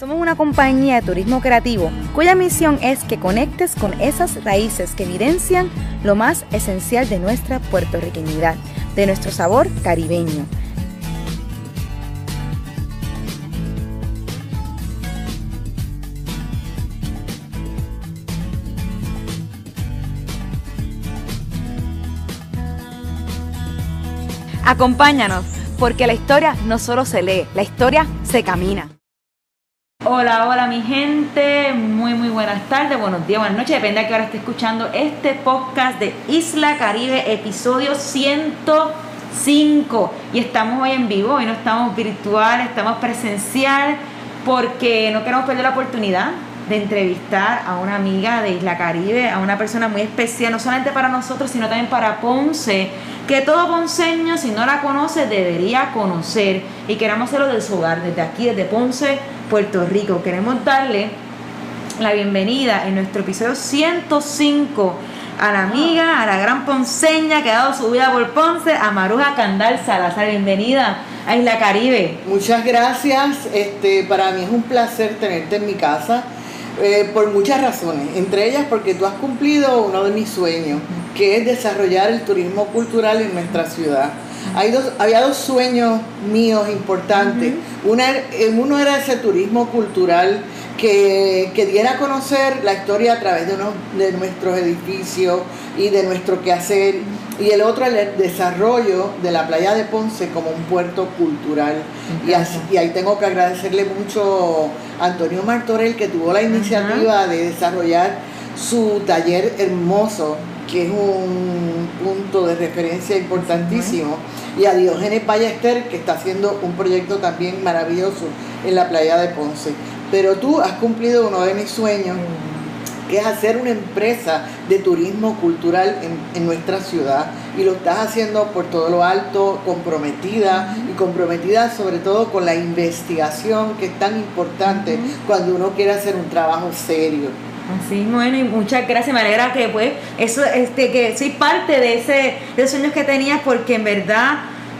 Somos una compañía de turismo creativo cuya misión es que conectes con esas raíces que evidencian lo más esencial de nuestra puertorriqueñidad, de nuestro sabor caribeño. Acompáñanos, porque la historia no solo se lee, la historia se camina. Hola, hola mi gente, muy muy buenas tardes, buenos días, buenas noches, depende de que ahora esté escuchando este podcast de Isla Caribe, episodio 105. Y estamos hoy en vivo, hoy no estamos virtual, estamos presencial, porque no queremos perder la oportunidad de entrevistar a una amiga de Isla Caribe, a una persona muy especial, no solamente para nosotros, sino también para Ponce, que todo ponceño, si no la conoce, debería conocer. Y queremos hacerlo de su hogar, desde aquí, desde Ponce, Puerto Rico. Queremos darle la bienvenida en nuestro episodio 105 a la amiga, a la gran ponceña que ha dado su vida por Ponce, a Maruja Candal Salazar. Bienvenida a Isla Caribe. Muchas gracias. Este, para mí es un placer tenerte en mi casa. Eh, por muchas razones, entre ellas porque tú has cumplido uno de mis sueños, que es desarrollar el turismo cultural en nuestra ciudad. Hay dos, había dos sueños míos importantes. Una, uno era ese turismo cultural que, que, diera a conocer la historia a través de, uno, de nuestros edificios y de nuestro quehacer. Y el otro, el desarrollo de la playa de Ponce como un puerto cultural. Y, así, y ahí tengo que agradecerle mucho a Antonio Martorell que tuvo la iniciativa de desarrollar su taller hermoso que es un punto de referencia importantísimo, y a Diógenes Ballester, que está haciendo un proyecto también maravilloso en la playa de Ponce. Pero tú has cumplido uno de mis sueños, que es hacer una empresa de turismo cultural en, en, nuestra ciudad y lo estás haciendo por todo lo alto, comprometida y comprometida sobre todo con la investigación que es tan importante cuando uno quiere hacer un trabajo serio. Así, bueno, y muchas gracias. Me alegra que pues eso, este, que soy parte de ese, de esos sueños que tenías, porque en verdad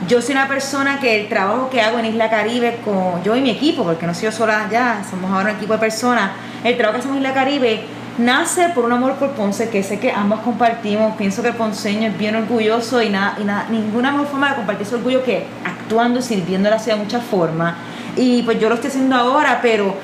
yo soy una persona que el trabajo que hago en Isla Caribe con yo y mi equipo, porque no soy yo sola ya, somos ahora un equipo de personas, el trabajo que hacemos en Isla Caribe nace por un amor por Ponce que sé que ambos compartimos. Pienso que el ponceño es bien orgulloso y nada, y nada, ninguna mejor forma de compartir ese orgullo que actuando y sirviendo a la ciudad de muchas formas. Y pues yo lo estoy haciendo ahora, pero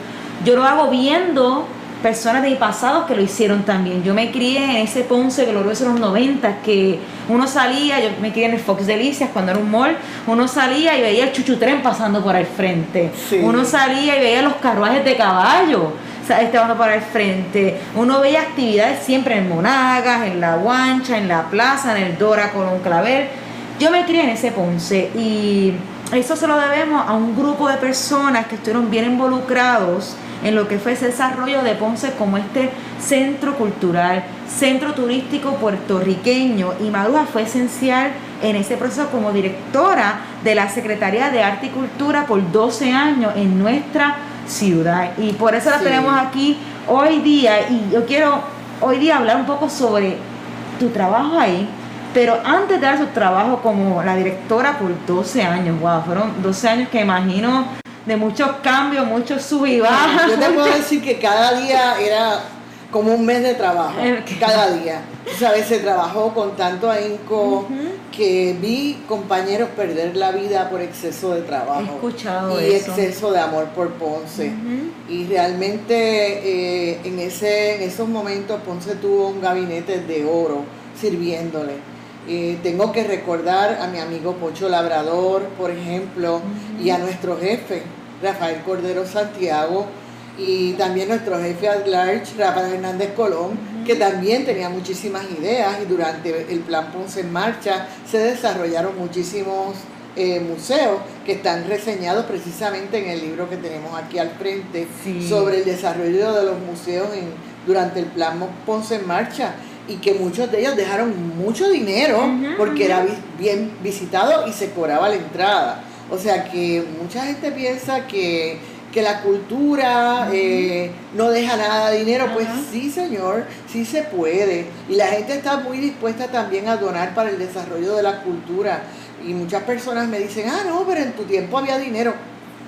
yo lo hago viendo personas de mi pasado que lo hicieron también. Yo me crié en ese Ponce glorioso de los 90, que uno salía, yo me crié en el Fox Delicias cuando era un mall, uno salía y veía el chuchutren pasando por el frente, uno salía y veía los carruajes de caballo estaban por el frente, uno veía actividades siempre en Monagas, en La Guancha, en la plaza, en el Dora Colón Claver. Yo me crié en ese Ponce y eso se lo debemos a un grupo de personas que estuvieron bien involucrados en lo que fue ese desarrollo de Ponce como este centro cultural, centro turístico puertorriqueño. Y Maruja fue esencial en ese proceso como directora de la Secretaría de Arte y Cultura por 12 años en nuestra ciudad. Y por eso la tenemos aquí hoy día. Y yo quiero hoy día hablar un poco sobre tu trabajo ahí pero antes de dar su trabajo como la directora por 12 años, wow, fueron 12 años que imagino de muchos cambios, muchos sub y bajas. Yo te puedo decir que cada día era como un mes de trabajo, cada día. ¿Sabes? Se trabajó con tanto ahínco que vi compañeros perder la vida por exceso de trabajo. He escuchado y exceso de amor por Ponce. Y realmente eh, en, ese, en esos momentos Ponce tuvo un gabinete de oro sirviéndole. Eh, tengo que recordar a mi amigo Pocho Labrador, por ejemplo, y a nuestro jefe, Rafael Cordero Santiago, y también nuestro jefe at large, Rafael Hernández Colón, que también tenía muchísimas ideas y durante el Plan Ponce en Marcha se desarrollaron muchísimos eh, museos que están reseñados precisamente en el libro que tenemos aquí al frente sobre el desarrollo de los museos en, durante el Plan Ponce en Marcha y que muchos de ellos dejaron mucho dinero porque era bien visitado y se cobraba la entrada. O sea que mucha gente piensa que, la cultura eh, no deja nada de dinero. Pues sí, señor, sí se puede. Y la gente está muy dispuesta también a donar para el desarrollo de la cultura. Y muchas personas me dicen, ah, no, pero en tu tiempo había dinero.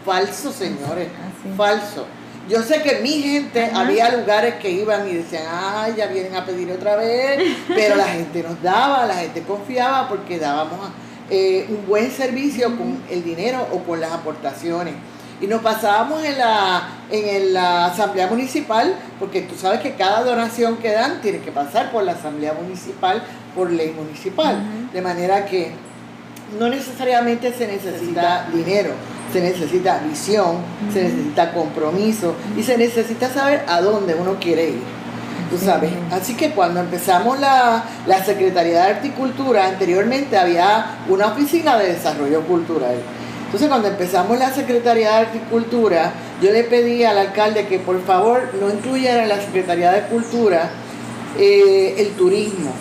Falso, señores, falso. yo sé que mi gente, había lugares que iban y decían, ay, ya vienen a pedir otra vez, pero la gente nos daba, la gente confiaba porque dábamos eh, un buen servicio con el dinero o con las aportaciones. Y nos pasábamos en la, en la asamblea municipal, porque tú sabes que cada donación que dan tiene que pasar por la asamblea municipal, por ley municipal. De manera que no necesariamente se necesita dinero, se necesita visión, se necesita compromiso y se necesita saber a dónde uno quiere ir. Tú sabes, así que cuando empezamos la, la Secretaría de Articultura, anteriormente había una oficina de desarrollo cultural. Entonces cuando empezamos la Secretaría de Articultura, yo le pedí al alcalde que por favor no incluyera en la Secretaría de Cultura eh, el turismo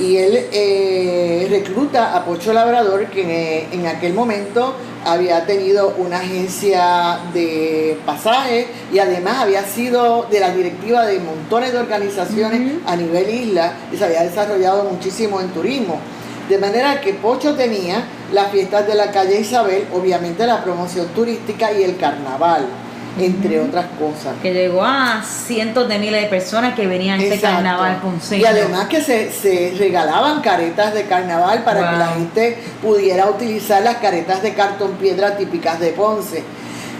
y él eh, recluta a Pocho Labrador, que en, aquel momento había tenido una agencia de pasajes y además había sido de la directiva de montones de organizaciones a nivel isla y se había desarrollado muchísimo en turismo. De manera que Pocho tenía las fiestas de la calle Isabel, obviamente la promoción turística y el carnaval entre otras cosas. Que llegó a cientos de miles de personas que venían a este carnaval con Y además que se, regalaban caretas de carnaval para que la gente pudiera utilizar las caretas de cartón piedra típicas de Ponce.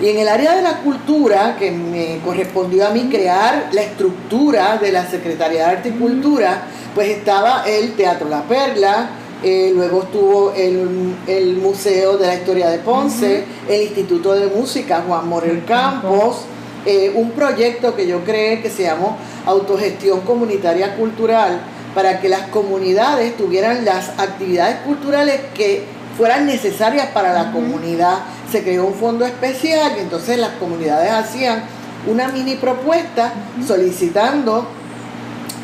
Y en el área de la cultura, que me correspondió a mí crear la estructura de la Secretaría de Arte y Cultura, pues estaba el Teatro La Perla, eh, luego estuvo el, Museo de la Historia de Ponce, el Instituto de Música Juan Morel Campos, eh, un proyecto que yo creé que se llamó Autogestión Comunitaria Cultural, para que las comunidades tuvieran las actividades culturales que fueran necesarias para la comunidad. Se creó un fondo especial y entonces las comunidades hacían una mini propuesta solicitando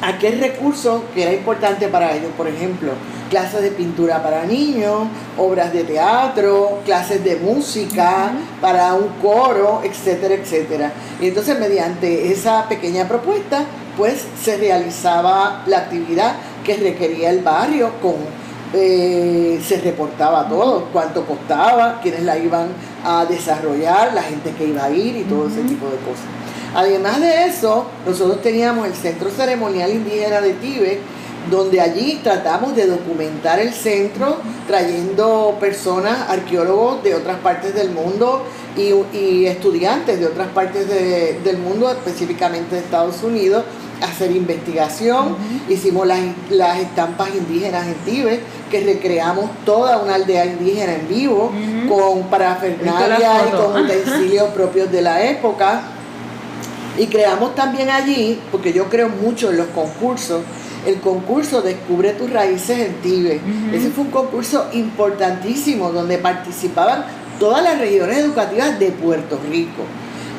aquel recurso que era importante para ellos. Por ejemplo, clases de pintura para niños, obras de teatro, clases de música para un coro, etcétera, etcétera. Y entonces mediante esa pequeña propuesta, pues se realizaba la actividad que requería el barrio con eh, se reportaba todo, cuánto costaba, quiénes la iban a desarrollar, la gente que iba a ir y todo ese tipo de cosas. Además de eso, nosotros teníamos el Centro Ceremonial Indígena de Tíbet, donde allí tratamos de documentar el centro, trayendo personas, arqueólogos de otras partes del mundo y, estudiantes de otras partes del mundo, específicamente de Estados Unidos, a hacer investigación. Hicimos las, las, estampas indígenas en Tíbet, que recreamos toda una aldea indígena en vivo, con parafernalia y con utensilios propios de la época. Y creamos también allí, porque yo creo mucho en los concursos, el concurso Descubre tus raíces en Tíbet. Ese fue un concurso importantísimo donde participaban todas las regiones educativas de Puerto Rico.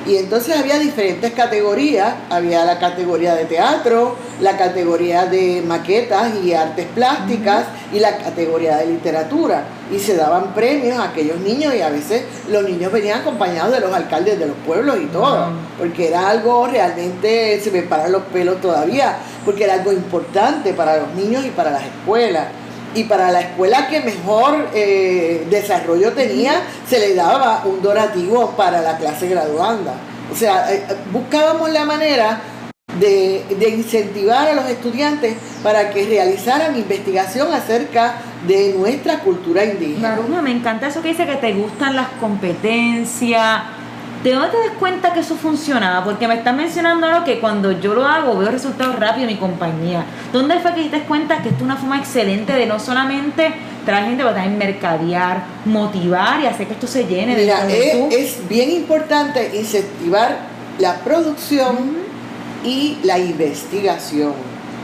Y entonces había diferentes categorías, había la categoría de teatro, la categoría de maquetas y artes plásticas y la categoría de literatura. Y se daban premios a aquellos niños y a veces los niños venían acompañados de los alcaldes de los pueblos y todo, porque era algo realmente, se me paran los pelos todavía, porque era algo importante para los niños y para las escuelas y para la escuela que mejor eh, desarrollo tenía, se le daba un donativo para la clase graduanda. O sea, eh, buscábamos la manera de, incentivar a los estudiantes para que realizaran investigación acerca de nuestra cultura indígena. me encanta eso que dice que te gustan las competencias ¿De dónde te das cuenta que eso funcionaba? Porque me estás mencionando algo que cuando yo lo hago veo resultados rápidos en mi compañía. ¿Dónde fue que te das cuenta que esto es una forma excelente de no solamente traer gente, pero también mercadear, motivar y hacer que esto se llene Mira, de es, es bien importante incentivar la producción y la investigación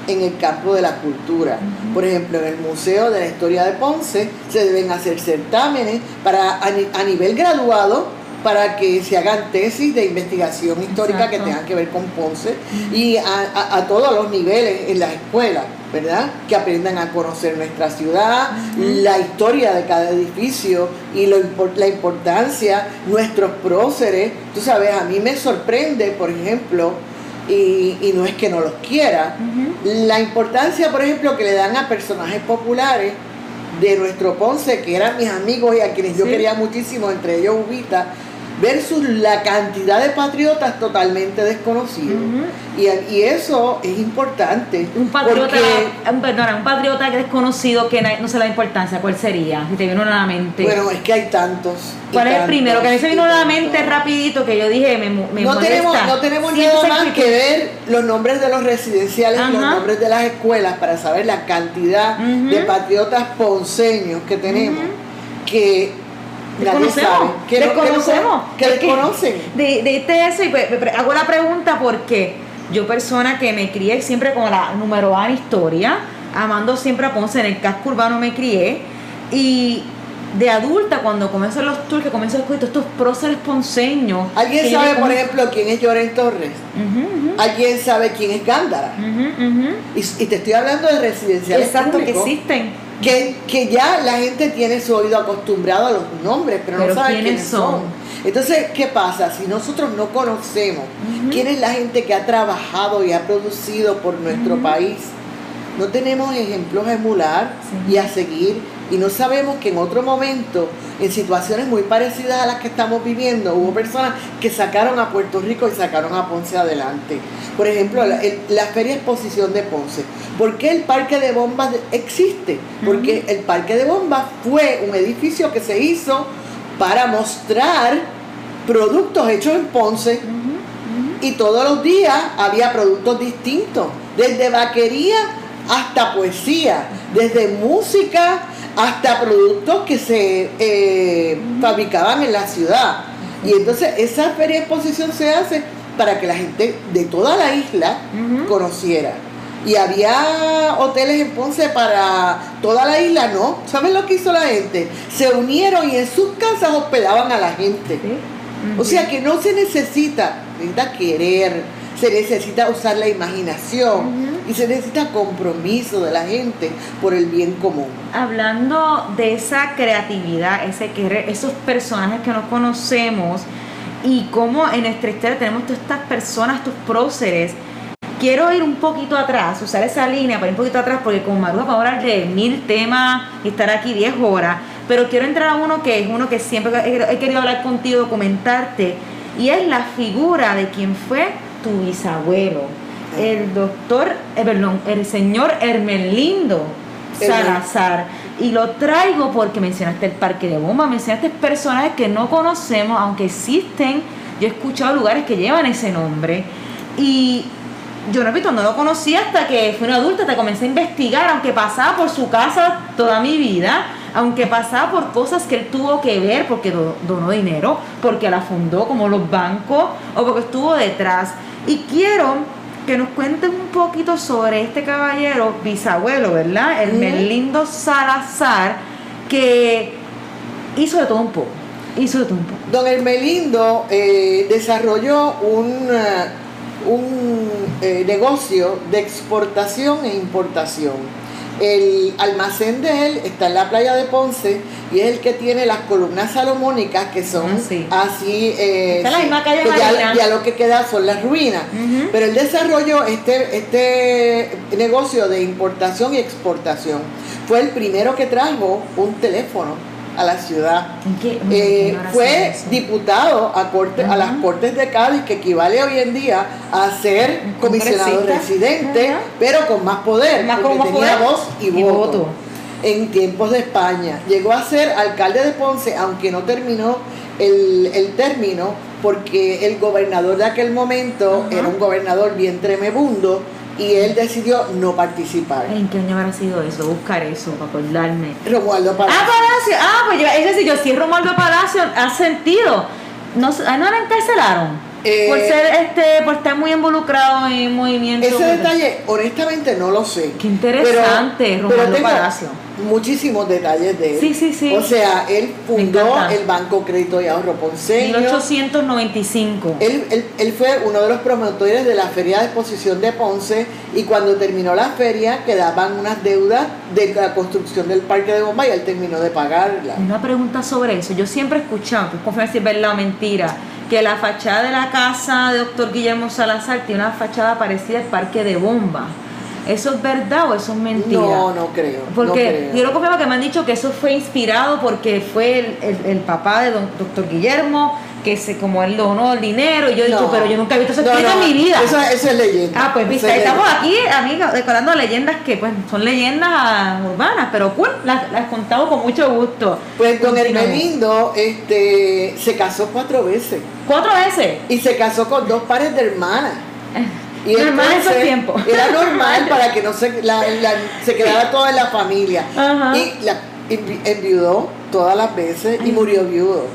en el campo de la cultura. Por ejemplo, en el Museo de la Historia de Ponce se deben hacer certámenes para a nivel graduado para que se hagan tesis de investigación histórica que tengan que ver con Ponce y a, todos los niveles en las escuelas, ¿verdad? Que aprendan a conocer nuestra ciudad, la historia de cada edificio y lo, la importancia, nuestros próceres. Tú sabes, a mí me sorprende, por ejemplo, y, y no es que no los quiera, la importancia, por ejemplo, que le dan a personajes populares de nuestro Ponce, que eran mis amigos y a quienes yo quería muchísimo, entre ellos Ubita, versus la cantidad de patriotas totalmente desconocidos. y, y, eso es importante. Un patriota, un, perdona, un patriota desconocido que no se le da importancia, ¿cuál sería? Si te vino a la mente. Bueno, es que hay tantos. ¿Cuál es el primero? Que a mí se vino a la mente rapidito que yo dije, me, me no Tenemos, no tenemos nada más que ver los nombres de los residenciales y los nombres de las escuelas para saber la cantidad de patriotas ponceños que tenemos. Que desconocemos, que desconocemos, que, desconocen. De, de eso y pues, hago la pregunta porque yo persona que me crié siempre con la número uno en historia, amando siempre a Ponce, en el casco urbano me crié. Y de adulta cuando comienzo los tours, que comienzo a escuchar estos próceres ponceños. ¿Alguien sabe, por ejemplo, quién es Lloren Torres? ¿Alguien sabe quién es Gándara? y, y, te estoy hablando de residenciales Exacto, que existen que, ya la gente tiene su oído acostumbrado a los nombres, pero, no sabe quiénes, son. Entonces, ¿qué pasa? Si nosotros no conocemos quién es la gente que ha trabajado y ha producido por nuestro país, no tenemos ejemplos a emular y a seguir y no sabemos que en otro momento, en situaciones muy parecidas a las que estamos viviendo, hubo personas que sacaron a Puerto Rico y sacaron a Ponce adelante. Por ejemplo, la, Feria Exposición de Ponce. ¿Por qué el Parque de Bombas existe? Porque el Parque de Bombas fue un edificio que se hizo para mostrar productos hechos en Ponce. Y todos los días había productos distintos, desde vaquería hasta poesía, desde música hasta productos que se eh, fabricaban en la ciudad. Y entonces esa feria de exposición se hace para que la gente de toda la isla conociera. Y había hoteles en Ponce para toda la isla, ¿no? ¿Saben lo que hizo la gente? Se unieron y en sus casas hospedaban a la gente. O sea que no se necesita, necesita querer, se necesita usar la imaginación y se necesita compromiso de la gente por el bien común. Hablando de esa creatividad, ese querer, esos personajes que no conocemos y cómo en nuestra historia tenemos todas estas personas, estos próceres. Quiero ir un poquito atrás, usar esa línea para ir un poquito atrás, porque como Maruja para hablar de mil temas y estar aquí 10 horas, pero quiero entrar a uno que es uno que siempre he querido hablar contigo, documentarte, y es la figura de quien fue tu bisabuelo, el doctor, eh, perdón, el señor Hermelindo Salazar. Y lo traigo porque mencionaste el parque de bomba, mencionaste personajes que no conocemos, aunque existen. Yo he escuchado lugares que llevan ese nombre. Y yo repito, no lo conocí hasta que fui una adulta, te comencé a investigar, aunque pasaba por su casa toda mi vida, aunque pasaba por cosas que él tuvo que ver, porque donó dinero, porque la fundó, como los bancos, o porque estuvo detrás. Y quiero que nos cuenten un poquito sobre este caballero bisabuelo, ¿verdad? El Melindo Salazar, que hizo de todo un poco. Hizo de todo un poco. Don Hermelindo eh, desarrolló un, eh, un eh, negocio de exportación e importación el almacén de él está en la playa de Ponce y es el que tiene las columnas salomónicas que son ah, así. Eh, ya, lo que queda son las ruinas. Pero él desarrolló este, este negocio de importación y exportación. Fue el primero que trajo un teléfono a la ciudad. Eh, fue diputado a, corte, a las Cortes de Cádiz, que equivale hoy en día a ser comisionado residente, pero con más poder, más porque tenía voz y, voto. En tiempos de España. Llegó a ser alcalde de Ponce, aunque no terminó el, el término, porque el gobernador de aquel momento era un gobernador bien tremebundo y él decidió no participar. ¿En qué año habrá sido eso? Buscar eso para acordarme. Romualdo Palacio. Ah, Palacio. Ah, pues yo, es decir, yo sí, Romualdo Palacio ha sentido. No, ah, no la encarcelaron. Eh, por ser este, por estar muy involucrado en movimientos. Ese detalle, honestamente, no lo sé. Qué interesante, Romualdo Palacio muchísimos detalles de él. Sí, sí, sí. O sea, él fundó el Banco Crédito y Ahorro Ponceño. 1895. Él, él, él, fue uno de los promotores de la Feria de Exposición de Ponce y cuando terminó la feria quedaban unas deudas de la construcción del Parque de Bomba y él terminó de pagarla. Una pregunta sobre eso. Yo siempre he escuchado, pues si es verdad o mentira, que la fachada de la casa de doctor Guillermo Salazar tiene una fachada parecida al Parque de Bomba. ¿Eso es verdad o eso es mentira? No, no creo. Porque yo lo confirmo que me han dicho que eso fue inspirado porque fue el, papá de don, doctor Guillermo que se, como él donó el dinero, y yo he dicho, No. pero yo nunca he visto eso No, escrito no, en mi vida. Eso, eso es leyenda. Ah, pues viste, estamos leyenda. aquí, amigos, recordando leyendas que pues son leyendas ah, urbanas, pero cool, las, las contamos con mucho gusto. Pues don. Hermelindo este, se casó cuatro veces Cuatro veces. y se casó con dos pares de hermanas. Y Normal. Era normal para que no se, la- la- se quedara toda la familia. Ajá. Y la envi- enviudó todas las veces y murió viudo.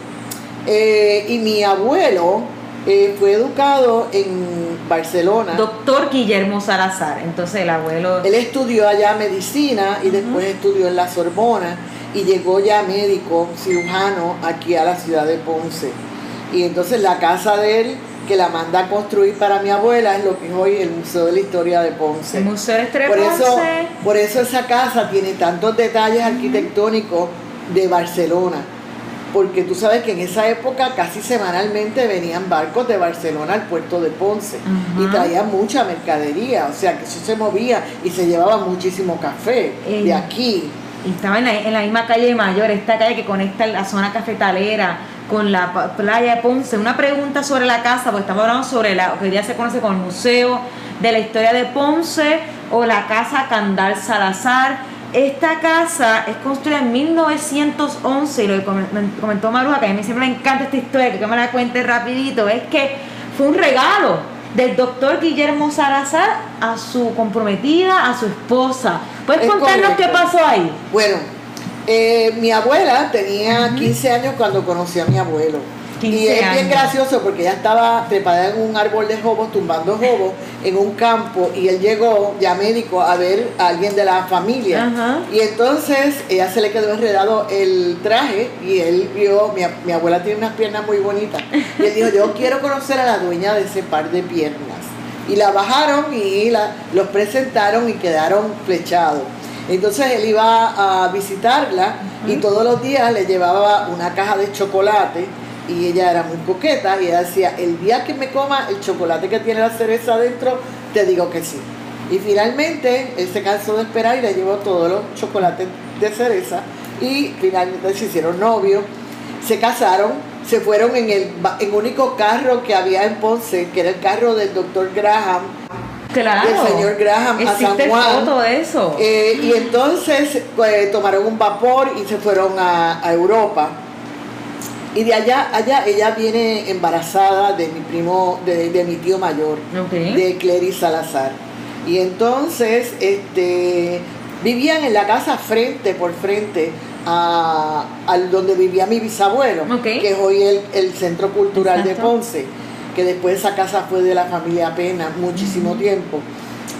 Eh, y mi abuelo eh, fue educado en Barcelona. Doctor Guillermo Salazar, entonces el abuelo... Él estudió allá medicina y después estudió en la Sorbona y llegó ya médico, cirujano, aquí a la ciudad de Ponce. Y entonces la casa de él, que la manda a construir para mi abuela, es lo que es hoy el Museo de la Historia de Ponce. el Museo de Estrella Por eso, Ponce. por eso esa casa tiene tantos detalles arquitectónicos de Barcelona. Porque tú sabes que en esa época casi semanalmente venían barcos de Barcelona al puerto de Ponce y traían mucha mercadería, o sea que eso se movía y se llevaba muchísimo café Eh. de aquí. Y estaba en la, en la misma calle Mayor, esta calle que conecta la zona cafetalera con la playa de Ponce. Una pregunta sobre la casa, porque estamos hablando sobre la, que hoy día se conoce como el Museo de la Historia de Ponce o la Casa Candal Salazar. Esta casa es construida en 1911 y lo que comen- comentó Maruja, que a mí siempre me encanta esta historia, que me la cuente rapidito, es que fue un regalo del doctor Guillermo Salazar a su comprometida, a su esposa. ¿Puedes Es contarnos qué pasó ahí? Bueno, eh, mi abuela tenía 15 años cuando conocí a mi abuelo. 15 y es bien gracioso porque ella estaba trepada en un árbol de jobos, tumbando jobos en un campo y él llegó ya médico a ver a alguien de la familia. Ajá. Y entonces ella se le quedó enredado el traje y él vio, mi, mi abuela tiene unas piernas muy bonitas. Y él dijo, yo quiero conocer a la dueña de ese par de piernas. Y la bajaron y la, los presentaron y quedaron flechados. Entonces él iba a visitarla y todos los días le llevaba una caja de chocolate y ella era muy coqueta y ella decía, el día que me coma el chocolate que tiene la cereza adentro, te digo que sí. Y finalmente él se cansó de esperar y le llevó todos los chocolates de cereza y finalmente se hicieron novios, se casaron, se fueron en el en único carro que había en Ponce, que era el carro del doctor Graham, Claro. del señor Graham a San Juan. foto de eso. Eh, y entonces pues, tomaron un vapor y se fueron a, a Europa. Y de allá, allá ella viene embarazada de mi primo, de, de mi tío mayor, de Clery Salazar. Y entonces este, vivían en la casa frente por frente a, al donde vivía mi bisabuelo, que es hoy el, el Centro Cultural de. Ponce, que después esa casa fue de la familia Pena muchísimo tiempo.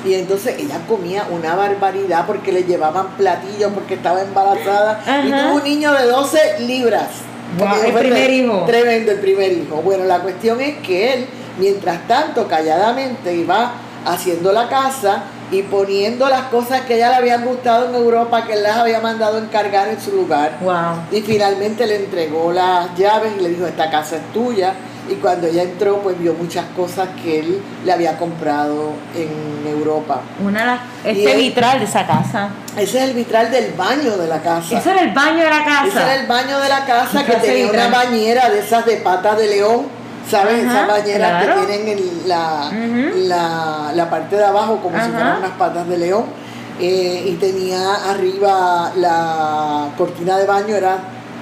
Y entonces ella comía una barbaridad porque le llevaban platillos porque estaba embarazada y tuvo un niño de 12 libras. El primer hijo. Tremendo el primer hijo. Bueno, la cuestión es que él, mientras tanto, calladamente iba haciendo la casa y poniendo las cosas que a ella le habían gustado en Europa, que él las había mandado encargar en su lugar. Wow. Y finalmente le entregó las llaves y le dijo, esta casa es tuya. Y cuando ella entró, pues vio muchas cosas que él le había comprado en Europa. Una este él- vitral de esa casa. Ese es el vitral del baño de la casa. Eso era el baño de la casa. Ese era el baño de la casa ¿Qué que tenía una vitral? bañera de esas de patas de león. ¿Sabes? Ajá, Esas bañeras claro. que tienen en la, Ujú. la, la parte de abajo como si Ajá. fueran unas patas de león. Eh, y tenía arriba la cortina de baño, era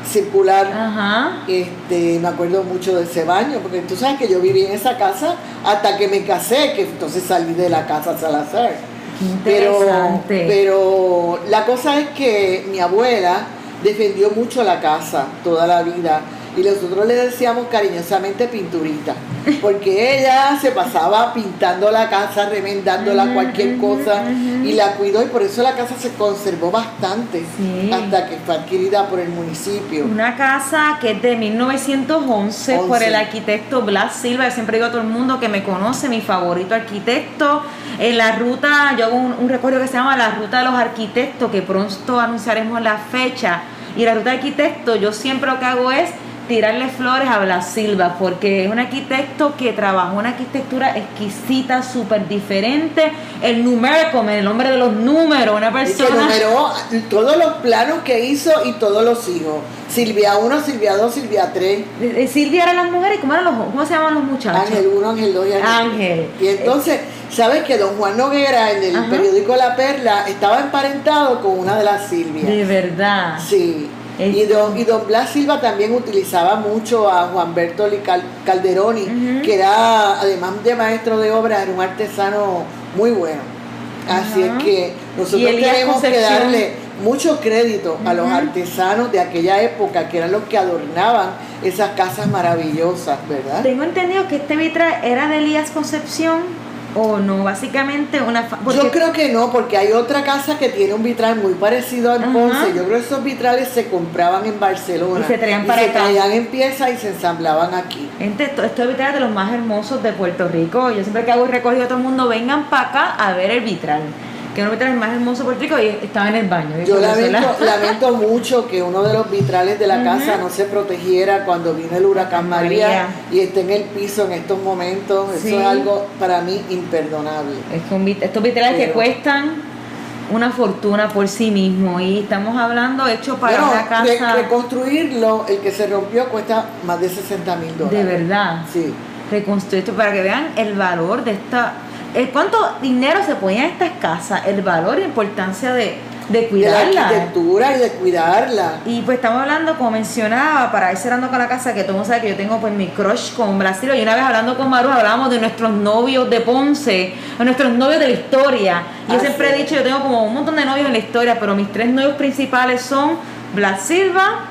circular. Ajá. Este, me acuerdo mucho de ese baño, porque tú sabes que yo viví en esa casa hasta que me casé, que entonces salí de la casa Salazar. Pero, pero la cosa es que mi abuela defendió mucho la casa toda la vida y nosotros le decíamos cariñosamente pinturita, porque ella se pasaba pintando la casa, remendándola, cualquier cosa y la cuidó y por eso la casa se conservó bastante Sí. hasta que fue adquirida por el municipio. Una casa que es de 1911 por 11. el arquitecto Blas Silva. Yo siempre digo a todo el mundo que me conoce, mi favorito arquitecto. En la ruta, yo hago un, un recorrido que se llama la ruta de los arquitectos, que pronto anunciaremos la fecha. Y la ruta de arquitectos, yo siempre lo que hago es tirarle flores a Blas Silva, porque es un arquitecto que trabajó una arquitectura exquisita, súper diferente. El numérico, el nombre de los números, una persona. que numeró todos los planos que hizo y todos los hijos. Silvia 1, Silvia 2, Silvia 3. Silvia eran las mujeres, ¿cómo, eran los, cómo se llaman los muchachos? Ángel 1, Ángel 2 y Ángel. Ángel. Y entonces, ¿sabes que don Juan Noguera en el periódico La Perla estaba emparentado con una de las Silvias? De verdad. Sí. Y don, y don Blas Silva también utilizaba mucho a Juan Bertoli Calderoni, que era, además de maestro de obra, era un artesano muy bueno. Así es que nosotros tenemos que darle mucho crédito a los artesanos de aquella época, que eran los que adornaban esas casas maravillosas, ¿verdad? Tengo entendido que este vitral era de Elías Concepción o no, básicamente una... Yo creo que no, porque hay otra casa que tiene un vitral muy parecido al Ponce. Yo creo que esos vitrales se compraban en Barcelona. Y se traían para se traían en pieza y se ensamblaban aquí. Gente, estos vitrales de los más hermosos de Puerto Rico. Yo siempre que hago recogido a todo el mundo, vengan para acá a ver el vitral que uno vitrales más hermoso por Rico y estaba en el baño. Yo lamento, mucho que uno de los vitrales de la casa no se protegiera cuando vino el huracán María, y esté en el piso en estos momentos. Eso es algo para mí imperdonable. Es estos vitrales que cuestan una fortuna por sí mismo y estamos hablando hecho para una casa. reconstruirlo, el que se rompió cuesta más de 60 mil dólares. De verdad. Sí. Reconstruirlo para que vean el valor de esta cuánto dinero se ponía en estas casas, el valor y la importancia de, de cuidarla. De la arquitectura y de cuidarla. Y pues estamos hablando, como mencionaba, para ir cerrando con la casa, que todo el mundo sabe que yo tengo pues mi crush con Brasil. Y una vez hablando con Maru, hablábamos de nuestros novios de Ponce, de nuestros novios de la historia. Yo ah, siempre he dicho, yo tengo como un montón de novios en la historia, pero mis tres novios principales son Blas Silva,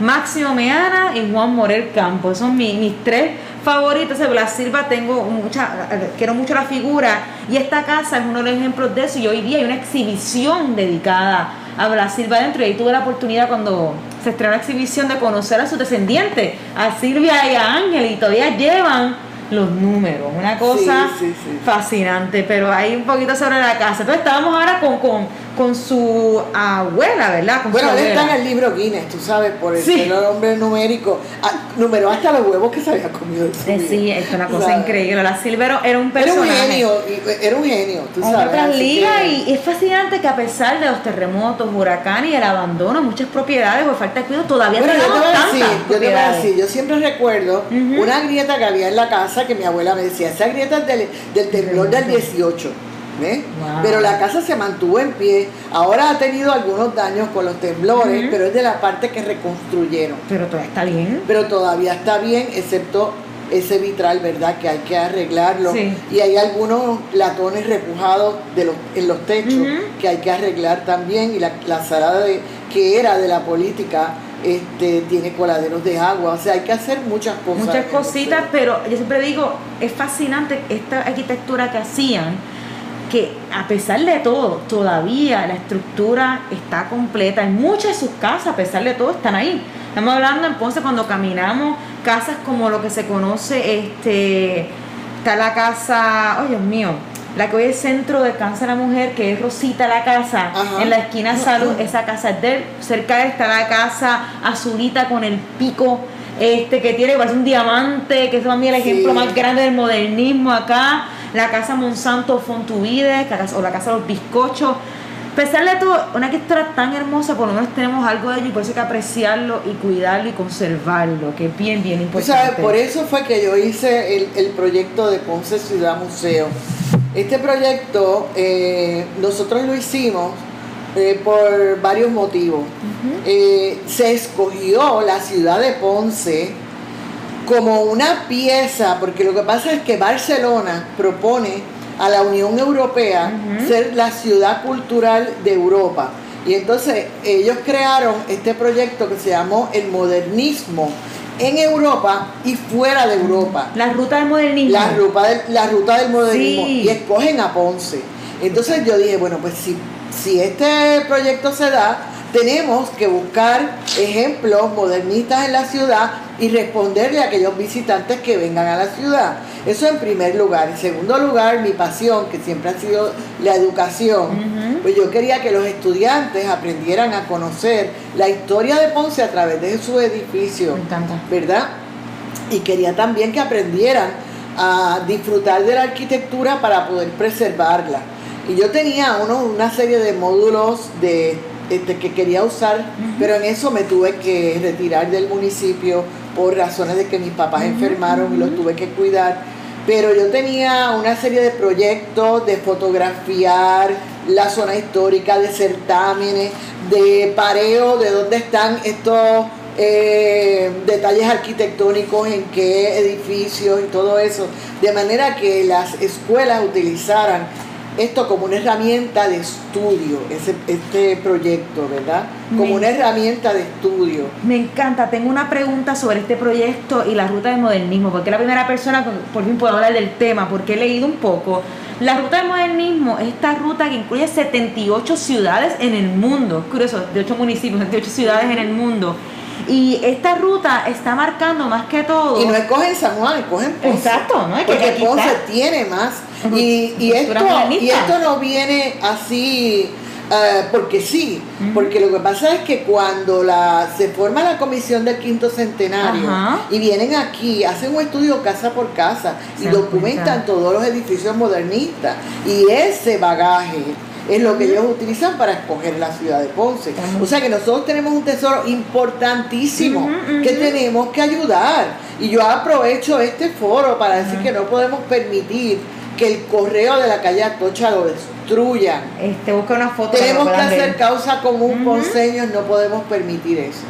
Máximo Meana y Juan Morel Campos. Son mis, mis tres favoritos. De Blas Silva tengo mucha, quiero mucho la figura y esta casa es uno de los ejemplos de eso. Y hoy día hay una exhibición dedicada a Blas Silva dentro y ahí tuve la oportunidad cuando se estrenó la exhibición de conocer a sus descendientes, a Silvia y a Ángel y todavía llevan los números, una cosa fascinante, pero hay un poquito sobre la casa. Entonces estábamos ahora con, con con su abuela, ¿verdad? bueno, él está en el libro Guinness, tú sabes, por el sí. hombre numérico. Ah, numeró hasta los huevos que se había comido. Su sí, es una cosa increíble. La Silvero era un personaje. Era un genio, era un genio, tú sabes. Otras ligas y es fascinante que a pesar de los terremotos, huracanes y el abandono, muchas propiedades por falta de cuidado, todavía bueno, tenemos yo tantas yo te voy a decir, yo siempre recuerdo una grieta que había en la casa que mi abuela me decía, esa grieta es del, del temblor del 18 pero la casa se mantuvo en pie. Ahora ha tenido algunos daños con los temblores, pero es de la parte que reconstruyeron. Pero todavía está bien. Pero todavía está bien, excepto ese vitral, ¿verdad? Que hay que arreglarlo. Y hay algunos latones repujados de los, en los techos que hay que arreglar también. Y la, la sala de, que era de la política este, tiene coladeros de agua, o sea, hay que hacer muchas cosas. Muchas cositas, pero yo siempre digo, es fascinante esta arquitectura que hacían que a pesar de todo, todavía la estructura está completa. En muchas de sus casas, a pesar de todo, están ahí. Estamos hablando entonces cuando caminamos, casas como lo que se conoce, este, está la casa, oh Dios mío, la que hoy es centro de cáncer a la mujer, que es Rosita la casa, en la esquina Salud, esa casa es de cerca de está la casa azulita con el pico este que tiene, parece un diamante, que es también el ejemplo más grande del modernismo acá la casa Monsanto Fontuvides o la casa los bizcochos. A pesar de todo, una arquitectura tan hermosa, por lo menos tenemos algo de ello y por eso hay que apreciarlo y cuidarlo y conservarlo, que es bien, bien importante. ¿Sabes? Por eso fue que yo hice el, proyecto de Ponce Ciudad Museo. Este proyecto eh, nosotros lo hicimos eh, por varios motivos. Eh, se escogió la ciudad de Ponce como una pieza, porque lo que pasa es que Barcelona propone a la Unión Europea ser la ciudad cultural de Europa. Y entonces ellos crearon este proyecto que se llamó el modernismo en Europa y fuera de Europa. La ruta del modernismo. La ruta del, la ruta del modernismo. Y escogen a Ponce. Entonces yo dije, bueno, pues si, si este proyecto se da, tenemos que buscar ejemplos modernistas en la ciudad y responderle a aquellos visitantes que vengan a la ciudad. Eso en primer lugar. En segundo lugar, mi pasión, que siempre ha sido la educación, pues yo quería que los estudiantes aprendieran a conocer la historia de Ponce a través de su edificio. Me encanta. ¿Verdad? Y quería también que aprendieran a disfrutar de la arquitectura para poder preservarla. Y yo tenía uno, una serie de módulos de, este, que quería usar, pero en eso me tuve que retirar del municipio por razones de que mis papás enfermaron y los tuve que cuidar. Pero yo tenía una serie de proyectos de fotografiar la zona histórica, de certámenes, de pareo de dónde están estos eh, detalles arquitectónicos, en qué edificios y todo eso, de manera que las escuelas utilizaran esto como una herramienta de estudio, ese, este proyecto, ¿verdad? Como una herramienta de estudio. Me encanta, tengo una pregunta sobre este proyecto y la ruta del modernismo, porque la primera persona por fin puedo hablar del tema, porque he leído un poco. La ruta del modernismo es esta ruta que incluye 78 ciudades en el mundo, es curioso, de 8 municipios, 78 ciudades en el mundo. Y esta ruta está marcando más que todo. Y no escogen San Juan, escogen Ponce. Exacto, ¿no? Es que Porque Ponce está. tiene más. Y, y, esto, y esto no viene así eh, porque sí. Porque lo que pasa es que cuando la, se forma la comisión del quinto centenario Ajá. y vienen aquí, hacen un estudio casa por casa y Se documentan todos los edificios modernistas. Y ese bagaje es lo que ellos utilizan para escoger la ciudad de Ponce. O sea que nosotros tenemos un tesoro importantísimo que tenemos que ayudar. Y yo aprovecho este foro para decir que no podemos permitir que el correo de la calle Atocha lo destruyan. Este, busca una foto. Tenemos que ver. hacer causa común Ujú. ponceños, no podemos permitir eso.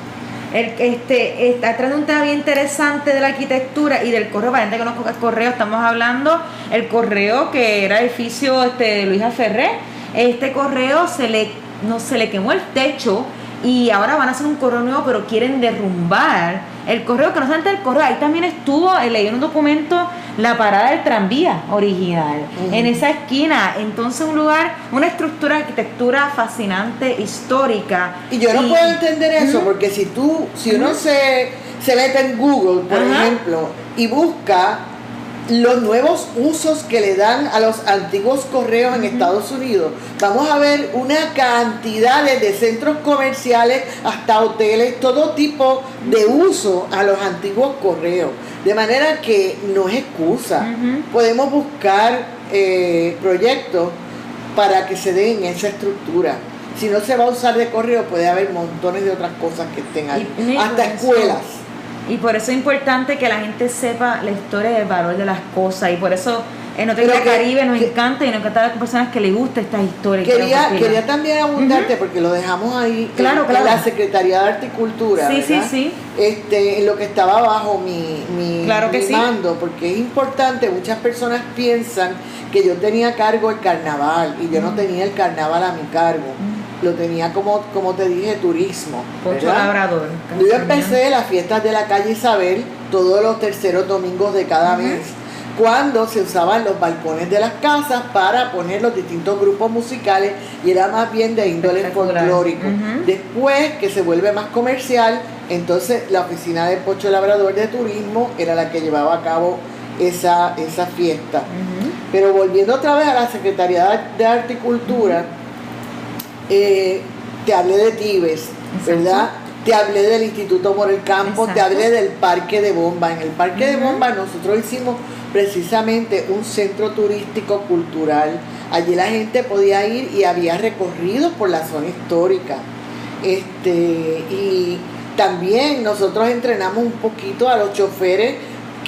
El, este, está trayendo un tema bien interesante de la arquitectura y del correo. Para gente que no el correo, estamos hablando el correo que era edificio este, de Luisa Ferré. Este correo se le, no, se le quemó el techo y ahora van a hacer un correo nuevo, pero quieren derrumbar el correo, que no solamente el correo, ahí también estuvo, eh, leí en un documento, la parada del tranvía original, en esa esquina. Entonces, un lugar, una estructura arquitectura fascinante, histórica. Y yo no puedo entender eso, porque si tú, si uno se, se mete en Google, por ejemplo, y busca los nuevos usos que le dan a los antiguos correos en Estados Unidos, vamos a ver una cantidad de, centros comerciales hasta hoteles, todo tipo de uso a los antiguos correos. De manera que no es excusa. Podemos buscar eh, proyectos para que se den esa estructura. Si no se va a usar de correo, puede haber montones de otras cosas que estén ahí. Hasta escuelas. Y por eso es importante que la gente sepa la historia y el valor de las cosas. Y por eso en Hotel de Caribe nos que- encanta y nos encanta las personas que les gusta esta historia. y Quería, quería también abundarte, porque lo dejamos ahí Claro, en, claro. la Secretaría de Arte y Cultura. Sí, sí, ¿verdad? sí. Este, en lo que estaba bajo mi, mi, Claro que mi sí. mando, porque es importante, muchas personas piensan que yo tenía a cargo el carnaval y yo no tenía el carnaval a mi cargo. Lo tenía como, como te dije, turismo. Pocho ¿verdad? Labrador. Yo empecé las fiestas de la calle Isabel todos los terceros domingos de cada mes, cuando se usaban los balcones de las casas para poner los distintos grupos musicales y era más bien de índole folclórico. Después que se vuelve más comercial, entonces la oficina de Pocho Labrador de Turismo era la que llevaba a cabo esa, esa fiesta. Pero volviendo otra vez a la Secretaría de Arte y Cultura, eh, te hablé de Tibes, ¿verdad? Te hablé del Instituto Morel Campo, te hablé del Parque de Bomba. En el Parque de. Bomba nosotros hicimos precisamente un centro turístico cultural. Allí la gente podía ir y había recorridos por la zona histórica. Este, y también nosotros entrenamos un poquito a los choferes,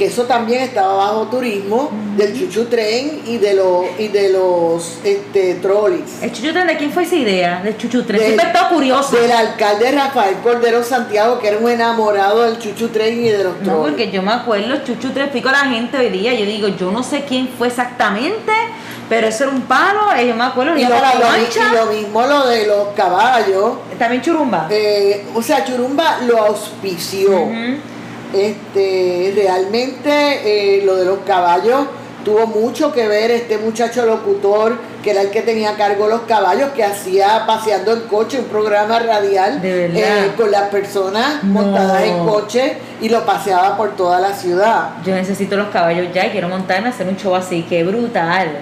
que eso también estaba bajo turismo, del chuchu tren y de los y de los este trolleys. El chuchutren, ¿de quién fue esa idea? De chuchutren. Del- Siempre he estado curioso. Del alcalde Rafael Cordero Santiago, que era un enamorado del chuchu tren y de los No, trolleys. porque yo me acuerdo, chuchutren, explico a la gente hoy día. Yo digo, yo no sé quién fue exactamente, pero eso era un palo. eh, Yo me acuerdo, y, lo, la lo- y lo mismo lo de los caballos. También churumba. Eh, o sea, Churumba lo auspició. Este, realmente eh, lo de los caballos tuvo mucho que ver este muchacho locutor, que era el que tenía a cargo los caballos, que hacía paseando en coche un programa radial eh, con las personas montadas en coche y lo paseaba por toda la ciudad. Yo necesito los caballos ya y quiero montarme a hacer un show así, qué brutal.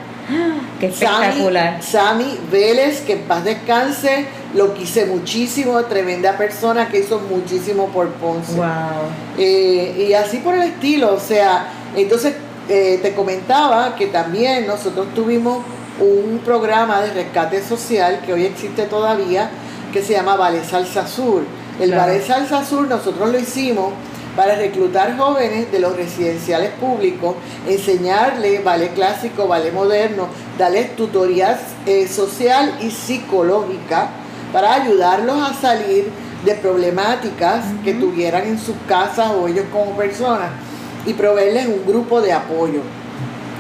Qué espectacular. Sammy, Vélez, que en paz descanse, lo quise muchísimo, tremenda persona que hizo muchísimo por Ponce. Wow. Eh, y así por el estilo, o sea, entonces eh, te comentaba que también nosotros tuvimos un programa de rescate social que hoy existe todavía, que se llama Vale Salsa Sur. El Vale Salsa Sur nosotros lo hicimos para reclutar jóvenes de los residenciales públicos, enseñarles ballet clásico, ballet moderno, darles tutorías eh, social y psicológica para ayudarlos a salir de problemáticas que tuvieran en sus casas o ellos como personas y proveerles un grupo de apoyo.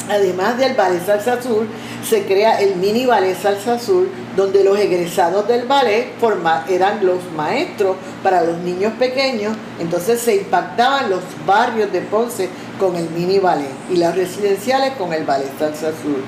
Además del Ballet Salsa Sur, se crea el mini Ballet Salsa Sur, donde los egresados del ballet eran los maestros para los niños pequeños, entonces se impactaban los barrios de Ponce con el mini ballet y las residenciales con el Ballet Salsa Sur.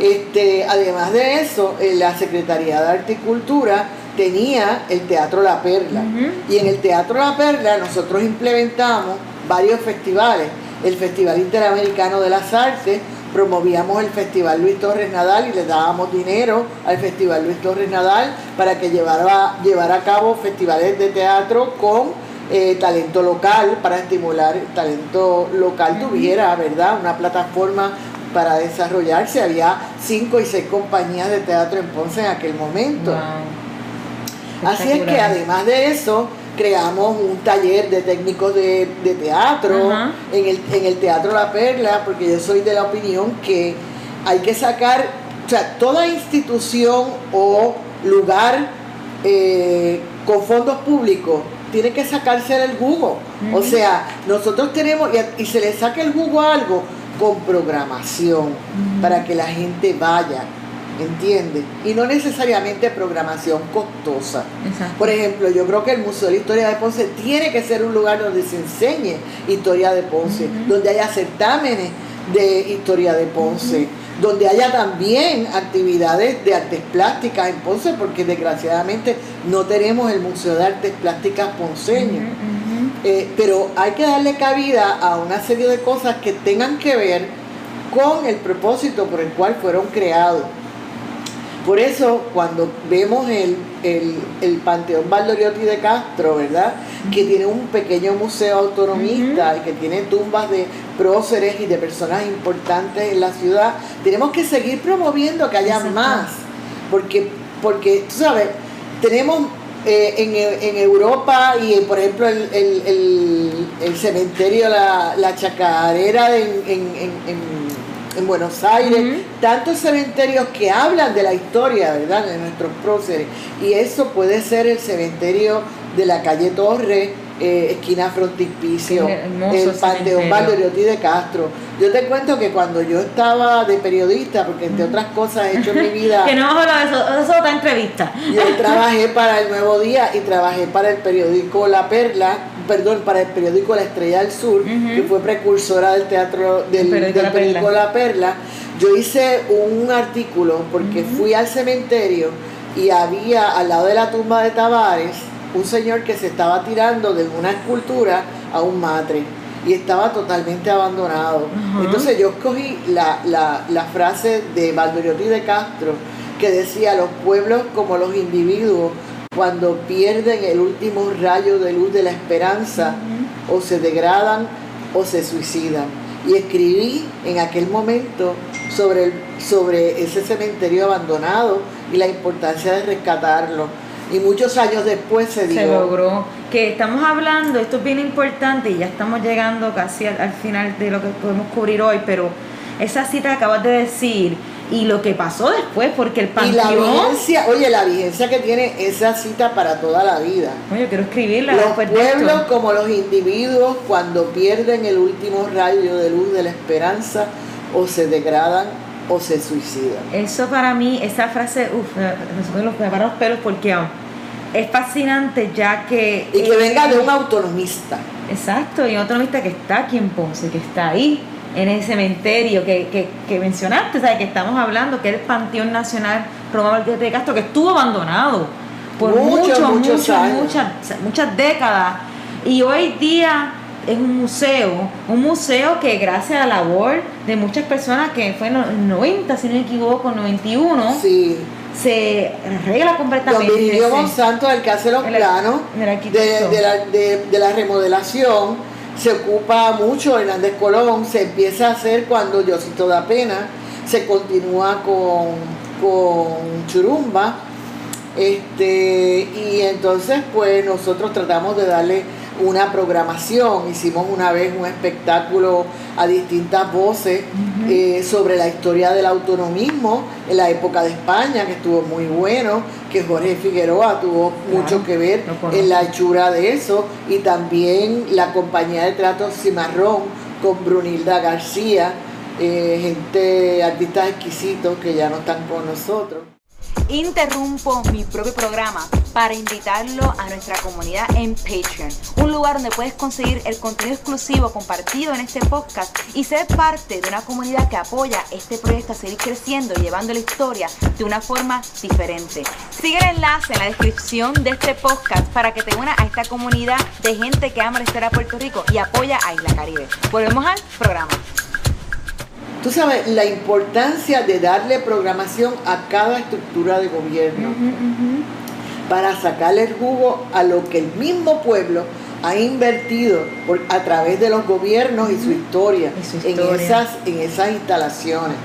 Este, además de eso, eh, la Secretaría de Arte y Cultura tenía el Teatro La Perla. Y en el Teatro La Perla nosotros implementamos varios festivales. El Festival Interamericano de las Artes, promovíamos el Festival Luis Torres Nadal y le dábamos dinero al Festival Luis Torres Nadal para que llevara, llevara a cabo festivales de teatro con eh, talento local, para estimular el talento local tuviera, ¿verdad? Una plataforma para desarrollarse. Había cinco y seis compañías de teatro en Ponce en aquel momento. Así es que además de eso, creamos un taller de técnicos de, teatro en, el, en el Teatro La Perla, porque yo soy de la opinión que hay que sacar, o sea, toda institución o lugar eh, con fondos públicos tiene que sacarse el jugo. O sea, nosotros tenemos, y, se le saca el jugo a algo con programación, para que la gente vaya ¿entiendes? Y no necesariamente programación costosa. Por ejemplo, yo creo que el Museo de la Historia de Ponce tiene que ser un lugar donde se enseñe historia de Ponce, donde haya certámenes de historia de Ponce, donde haya también actividades de artes plásticas en Ponce, porque desgraciadamente no tenemos el Museo de Artes Plásticas ponceño. Eh, pero hay que darle cabida a una serie de cosas que tengan que ver con el propósito por el cual fueron creados. Por eso, cuando vemos el, Panteón Valdoriotti de Castro, ¿verdad? Que tiene un pequeño museo autonomista y que tiene tumbas de próceres y de personas importantes en la ciudad, tenemos que seguir promoviendo que haya más. Porque, porque, tú sabes, tenemos eh, en, Europa y, por ejemplo, el, cementerio La, la Chacarera en en Buenos Aires, tantos cementerios que hablan de la historia, ¿verdad?, de nuestros próceres. Y eso puede ser el cementerio de la calle Torre, eh, esquina frontispicio, el Panteón Valdoriotti de Castro. Yo te cuento que cuando yo estaba de periodista, porque entre otras cosas he hecho mi vida... que no vamos a hablar de eso, eso es otra entrevista. yo trabajé para El Nuevo Día y trabajé para el periódico La Perla, perdón, para el periódico La Estrella del Sur, que fue precursora del teatro del, periódico, La, Perla. Yo hice un artículo porque fui al cementerio y había al lado de la tumba de Tavares un señor que se estaba tirando de una escultura a un matre y estaba totalmente abandonado. Entonces yo escogí la, la, frase de Valdoriotti de Castro que decía, los pueblos como los individuos, cuando pierden el último rayo de luz de la esperanza, o se degradan o se suicidan. Y escribí en aquel momento sobre, sobre ese cementerio abandonado y la importancia de rescatarlo y muchos años después se dio. Se logró. Que estamos hablando, esto es bien importante y ya estamos llegando casi al, final de lo que podemos cubrir hoy, pero esa cita que acabas de decir y lo que pasó después, porque el panteón... Y la vigencia, oye, la vigencia que tiene esa cita para toda la vida. Oye, quiero escribirla. Los pueblos como los individuos cuando pierden el último rayo de luz de la esperanza o se degradan o se suicida. Eso para mí, esa frase, uff, me los, los pelos porque es fascinante ya que... Y que venga de un autonomista. Exacto, y un autonomista que está aquí en Ponce, que está ahí, en el cementerio que, que, mencionaste, ¿sabes? que estamos hablando, que es el Panteón Nacional Román de Castro, que estuvo abandonado por muchos, muchos, muchas, muchas décadas. Y hoy día es un museo, un museo que gracias a la labor de muchas personas, que fue en los 90, si no me equivoco, 91, sí. se arregla completamente. Don Virgilio Monsanto, el que hace los planos de, la, de, la remodelación, se ocupa mucho Hernández Colón, se empieza a hacer cuando Diosito da pena, se continúa con, con Churumba, este, y entonces pues nosotros tratamos de darle una programación. Hicimos una vez un espectáculo a distintas voces eh, sobre la historia del autonomismo en la época de España, que estuvo muy bueno, que Jorge Figueroa tuvo mucho que ver en la hechura de eso, y también la compañía de tratos Cimarrón con Brunilda García, eh, gente, artistas exquisitos que ya no están con nosotros interrumpo mi propio programa para invitarlo a nuestra comunidad en Patreon, un lugar donde puedes conseguir el contenido exclusivo compartido en este podcast y ser parte de una comunidad que apoya este proyecto a seguir creciendo y llevando la historia de una forma diferente. Sigue el enlace en la descripción de este podcast para que te unas a esta comunidad de gente que ama la historia de Puerto Rico y apoya a Isla Caribe. Volvemos al programa. Tú sabes la importancia de darle programación a cada estructura de gobierno para sacarle el jugo a lo que el mismo pueblo ha invertido por, a través de los gobiernos y su historia, En, esas, en esas instalaciones.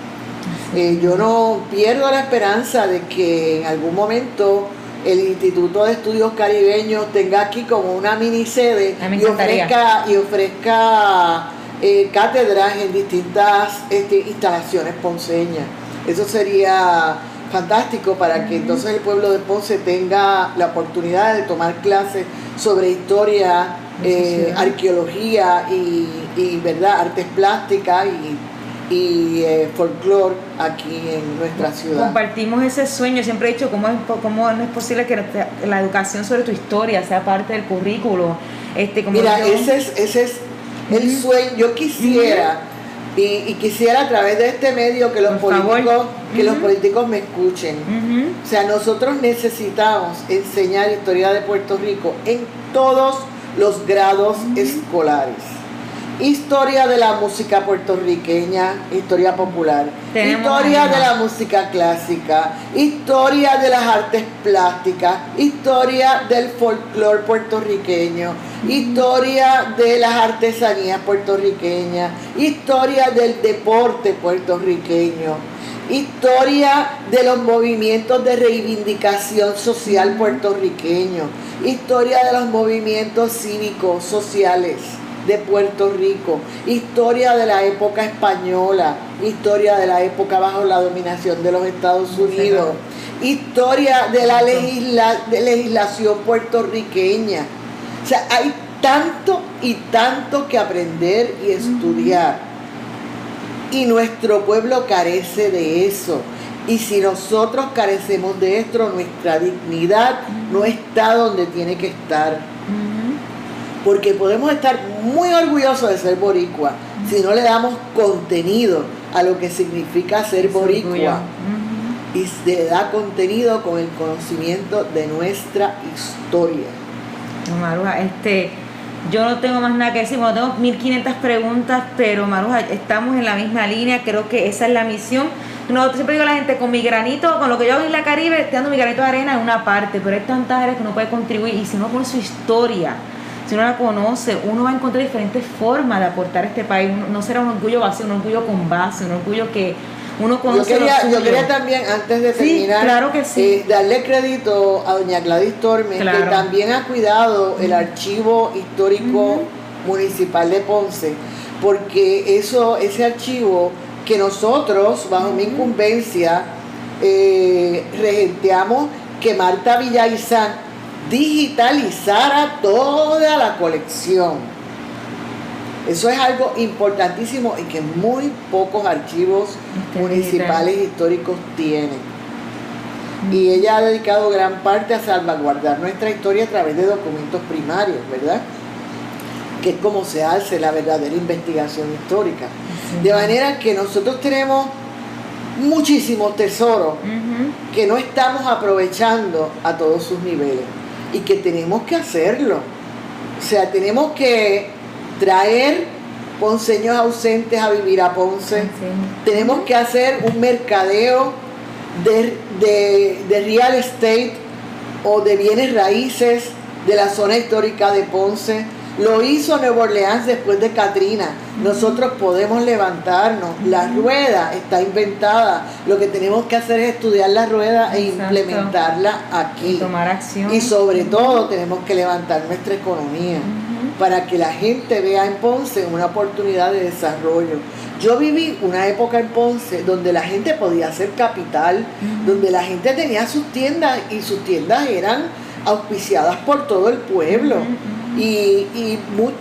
Eh, yo no pierdo la esperanza de que en algún momento el Instituto de Estudios Caribeños tenga aquí como una mini sede y ofrezca, y ofrezca eh, cátedras en distintas este, instalaciones ponceñas. Eso sería fantástico para que entonces el pueblo de Ponce tenga la oportunidad de tomar clases sobre historia, eh, arqueología y, verdad artes plásticas y, y eh, folclore aquí en nuestra ciudad. Compartimos ese sueño, siempre he dicho cómo es, cómo no es posible que la educación sobre tu historia sea parte del currículo. Este, como Mira, ese es, ese es el sueño, yo quisiera, y, quisiera a través de este medio que los políticos, que los políticos me escuchen. O sea, nosotros necesitamos enseñar historia de Puerto Rico en todos los grados escolares historia de la música puertorriqueña, historia popular, historia de la música clásica, historia de las artes plásticas, historia del folclore puertorriqueño, historia de las artesanías puertorriqueñas, historia del deporte puertorriqueño, historia de los movimientos de reivindicación social puertorriqueño, historia de los movimientos cívicos sociales de Puerto Rico, historia de la época española, historia de la época bajo la dominación de los Estados Unidos, historia de la de legislación puertorriqueña. O sea, hay tanto y tanto que aprender y estudiar. Y nuestro pueblo carece de eso. Y si nosotros carecemos de esto, nuestra dignidad no está donde tiene que estar porque podemos estar muy orgullosos de ser boricua si no le damos contenido a lo que significa ser boricua. y se da contenido con el conocimiento de nuestra historia. Maruja, este, yo no tengo más nada que decir, bueno, tengo 1500 preguntas, pero Maruja, estamos en la misma línea, creo que esa es la misión. No, siempre digo a la gente, con mi granito, con lo que yo hago en la Caribe, estoy dando mi granito de arena en una parte, pero hay tantas áreas que uno puede contribuir, y si no con su historia, si uno la conoce, uno va a encontrar diferentes formas de aportar a este país. No será un orgullo vacío, un orgullo con base, un orgullo que uno conoce. Yo quería, yo quería también, antes de terminar, claro que sí. Eh, darle crédito a doña Gladys Tormes, que también ha cuidado el archivo histórico municipal de Ponce, porque eso, ese archivo que nosotros, bajo mi incumbencia, eh, regenteamos, que Marta Villaizán digitalizara toda la colección. Eso es algo importantísimo y que muy pocos archivos municipales históricos tienen. Y ella ha dedicado gran parte a salvaguardar nuestra historia a través de documentos primarios, ¿verdad? Que es como se hace la verdadera investigación histórica. De manera que nosotros tenemos muchísimos tesoros que no estamos aprovechando a todos sus niveles y que tenemos que hacerlo. O sea, tenemos que traer ponceños ausentes a vivir a Ponce. Tenemos que hacer un mercadeo de, de real estate o de bienes raíces de la zona histórica de Ponce lo hizo Nueva Orleans después de Katrina. Nosotros podemos levantarnos. La rueda está inventada. Lo que tenemos que hacer es estudiar la rueda e implementarla aquí. Y tomar acción. Y sobre todo tenemos que levantar nuestra economía para que la gente vea en Ponce una oportunidad de desarrollo. Yo viví una época en Ponce donde la gente podía hacer capital, donde la gente tenía sus tiendas y sus tiendas eran auspiciadas por todo el pueblo. Y, y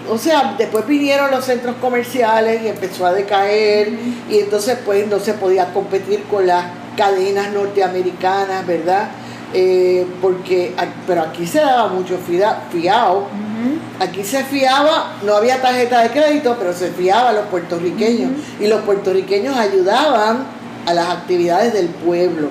o sea, después vinieron los centros comerciales y empezó a decaer y entonces pues no se podía competir con las cadenas norteamericanas, ¿verdad? Eh, porque, pero aquí se daba mucho fiado, aquí se fiaba, no había tarjeta de crédito, pero se fiaba a los puertorriqueños. Y los puertorriqueños ayudaban a las actividades del pueblo.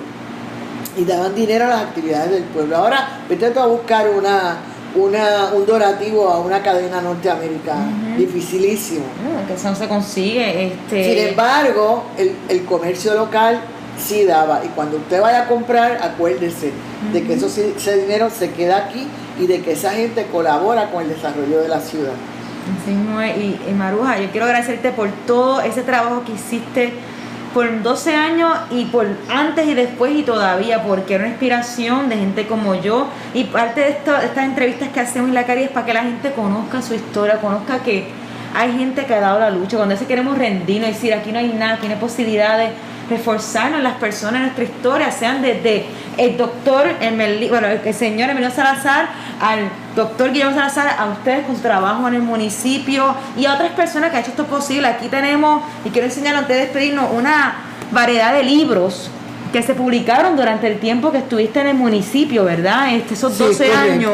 Y daban dinero a las actividades del pueblo. Ahora, vete a buscar una, una, un donativo a una cadena norteamericana. Dificilísimo. que eso no se consigue. Este... Sin embargo, el, el, comercio local sí daba. Y cuando usted vaya a comprar, acuérdese de que eso, ese dinero se queda aquí y de que esa gente colabora con el desarrollo de la ciudad. y, y Maruja, yo quiero agradecerte por todo ese trabajo que hiciste por 12 años y por antes y después y todavía, porque era una inspiración de gente como yo. Y parte de, estas entrevistas que hacemos en la calle es para que la gente conozca su historia, conozca que hay gente que ha dado la lucha. Cuando se queremos rendirnos, decir aquí no hay nada, tiene posibilidades reforzarnos las personas nuestra historia, sean desde el doctor, el, bueno, el señor Emilio Salazar, al doctor Guillermo Salazar, a ustedes con su trabajo en el municipio y a otras personas que han hecho esto posible. Aquí tenemos, y quiero enseñar antes de despedirnos, una variedad de libros que se publicaron durante el tiempo que estuviste en el municipio, ¿verdad? Este, esos 12 años.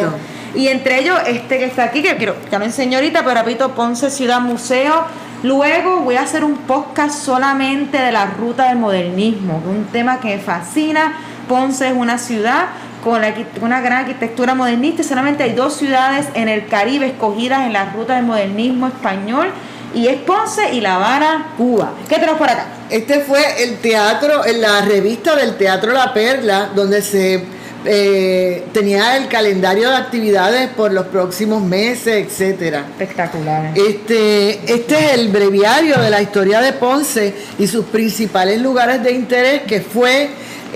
Y entre ellos, este que está aquí, que quiero, ya lo enseñé ahorita, pero repito, Ponce Ciudad Museo, Luego voy a hacer un podcast solamente de la ruta del modernismo, un tema que me fascina. Ponce es una ciudad con una gran arquitectura modernista y solamente hay dos ciudades en el Caribe escogidas en la ruta del modernismo español y es Ponce y La Habana, Cuba. ¿Qué tenemos por acá? Este fue el teatro, en la revista del Teatro La Perla, donde se eh, tenía el calendario de actividades por los próximos meses, etcétera. Espectacular. Este, este es el breviario de la historia de Ponce y sus principales lugares de interés, que fue